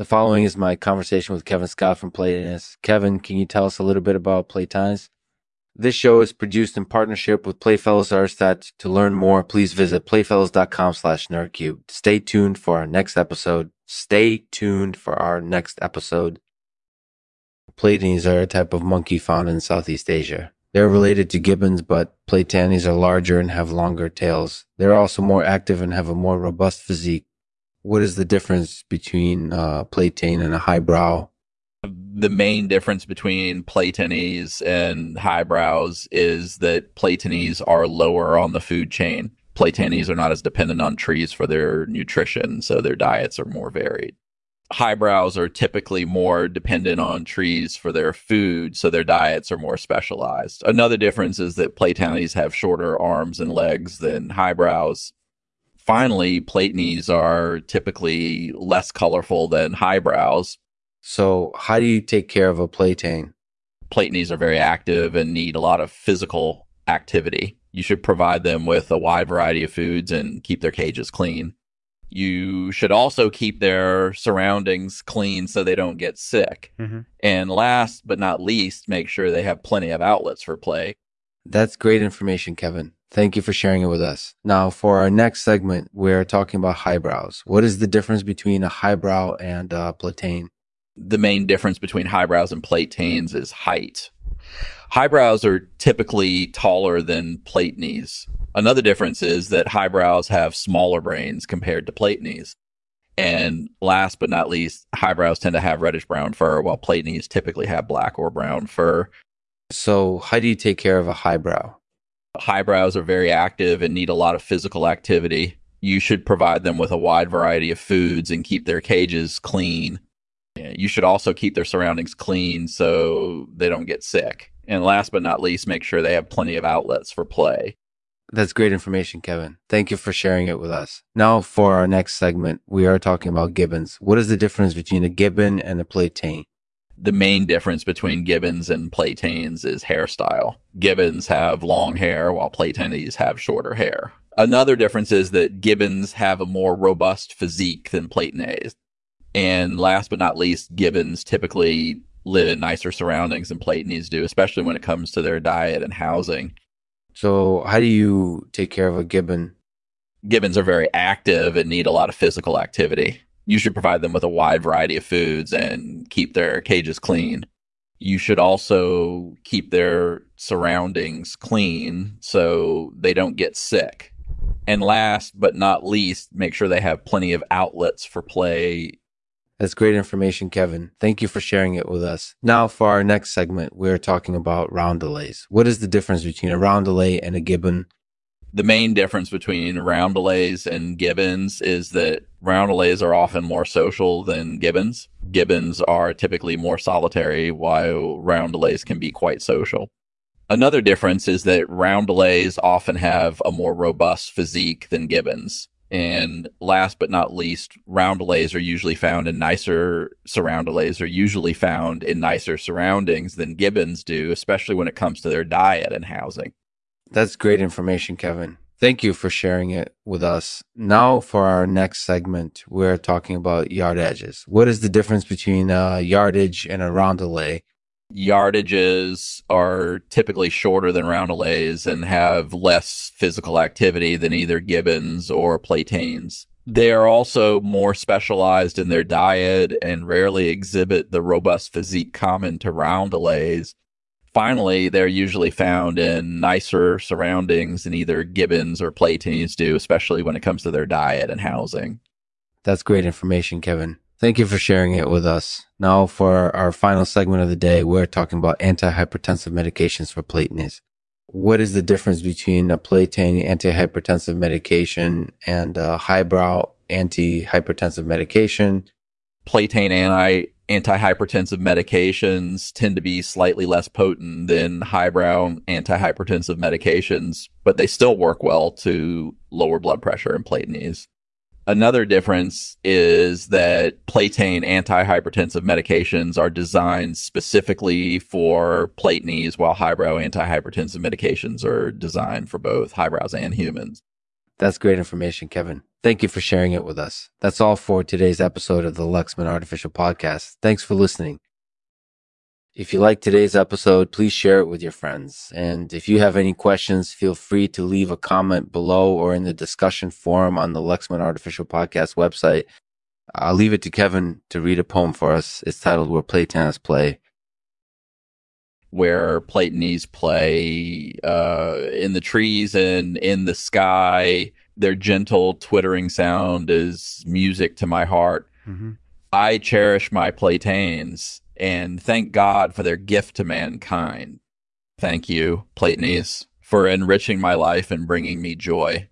The following is my conversation with Kevin Scott from Platanes. Kevin, can you tell us a little bit about Platanes? This show is produced in partnership with Playfellows Artestat. To learn more, please visit playfellows.com slash nerdcube. Stay tuned for our next episode. Stay tuned for our next episode. Platanes are a type of monkey found in Southeast Asia. They're related to gibbons, but Platanes are larger and have longer tails. They're also more active and have a more robust physique. What is the difference between uh, Platane and a highbrow? The main difference between Platanese and highbrows is that Platanese are lower on the food chain. Platanese are not as dependent on trees for their nutrition, so their diets are more varied. Highbrows are typically more dependent on trees for their food, so their diets are more specialized. Another difference is that Platanese have shorter arms and legs than highbrows, finally, Platanese are typically less colorful than highbrows. So, how do you take care of a platane? Platanese are very active and need a lot of physical activity. You should provide them with a wide variety of foods and keep their cages clean. You should also keep their surroundings clean so they don't get sick. Mm-hmm. And last but not least, make sure they have plenty of outlets for play. That's great information, Kevin. Thank you for sharing it with us. Now, for our next segment, we're talking about highbrows. What is the difference between a highbrow and a platane? The main difference between highbrows and platanes is height. Highbrows are typically taller than platanes. Another difference is that highbrows have smaller brains compared to platanes. And last but not least, highbrows tend to have reddish brown fur, while platanes typically have black or brown fur. So, how do you take care of a highbrow? Highbrows are very active and need a lot of physical activity. You should provide them with a wide variety of foods and keep their cages clean. You should also keep their surroundings clean so they don't get sick. And last but not least, make sure they have plenty of outlets for play. That's great information, Kevin. Thank you for sharing it with us. Now, for our next segment, we are talking about gibbons. What is the difference between a gibbon and a platane? The main difference between gibbons and platanes is hairstyle. Gibbons have long hair while platanes have shorter hair. Another difference is that gibbons have a more robust physique than platanes. And last but not least, gibbons typically live in nicer surroundings than platanes do, especially when it comes to their diet and housing. So, how do you take care of a gibbon? Gibbons are very active and need a lot of physical activity you should provide them with a wide variety of foods and keep their cages clean. You should also keep their surroundings clean so they don't get sick. And last but not least, make sure they have plenty of outlets for play. That's great information, Kevin. Thank you for sharing it with us. Now, for our next segment, we're talking about roundelays. What is the difference between a roundelay and a gibbon? The main difference between roundelays and gibbons is that roundelays are often more social than gibbons. Gibbons are typically more solitary, while roundelays can be quite social. Another difference is that roundelays often have a more robust physique than gibbons. And last but not least, roundelays are usually found in nicer surroundelays are usually found in nicer surroundings than gibbons do, especially when it comes to their diet and housing. That's great information, Kevin. Thank you for sharing it with us. Now, for our next segment, we're talking about yard edges. What is the difference between a yardage and a roundelay? Yardages are typically shorter than roundelays and have less physical activity than either gibbons or platanes. They are also more specialized in their diet and rarely exhibit the robust physique common to roundelays finally, they're usually found in nicer surroundings than either gibbons or platanes do, especially when it comes to their diet and housing. That's great information, Kevin. Thank you for sharing it with us. Now, for our final segment of the day, we're talking about antihypertensive medications for platanes. What is the difference between a platane antihypertensive medication and a highbrow antihypertensive medication? Platane anti antihypertensive medications tend to be slightly less potent than highbrow antihypertensive medications, but they still work well to lower blood pressure in platanes. Another difference is that platane antihypertensive medications are designed specifically for platanes, while highbrow antihypertensive medications are designed for both highbrows and humans. That's great information, Kevin. Thank you for sharing it with us. That's all for today's episode of the Lexman Artificial Podcast. Thanks for listening. If you like today's episode, please share it with your friends. And if you have any questions, feel free to leave a comment below or in the discussion forum on the Lexman Artificial Podcast website. I'll leave it to Kevin to read a poem for us. It's titled Where Platanes Play. Where Platonese play uh, in the trees and in the sky. Their gentle twittering sound is music to my heart. Mm-hmm. I cherish my Platanes and thank God for their gift to mankind. Thank you, Platonese, for enriching my life and bringing me joy.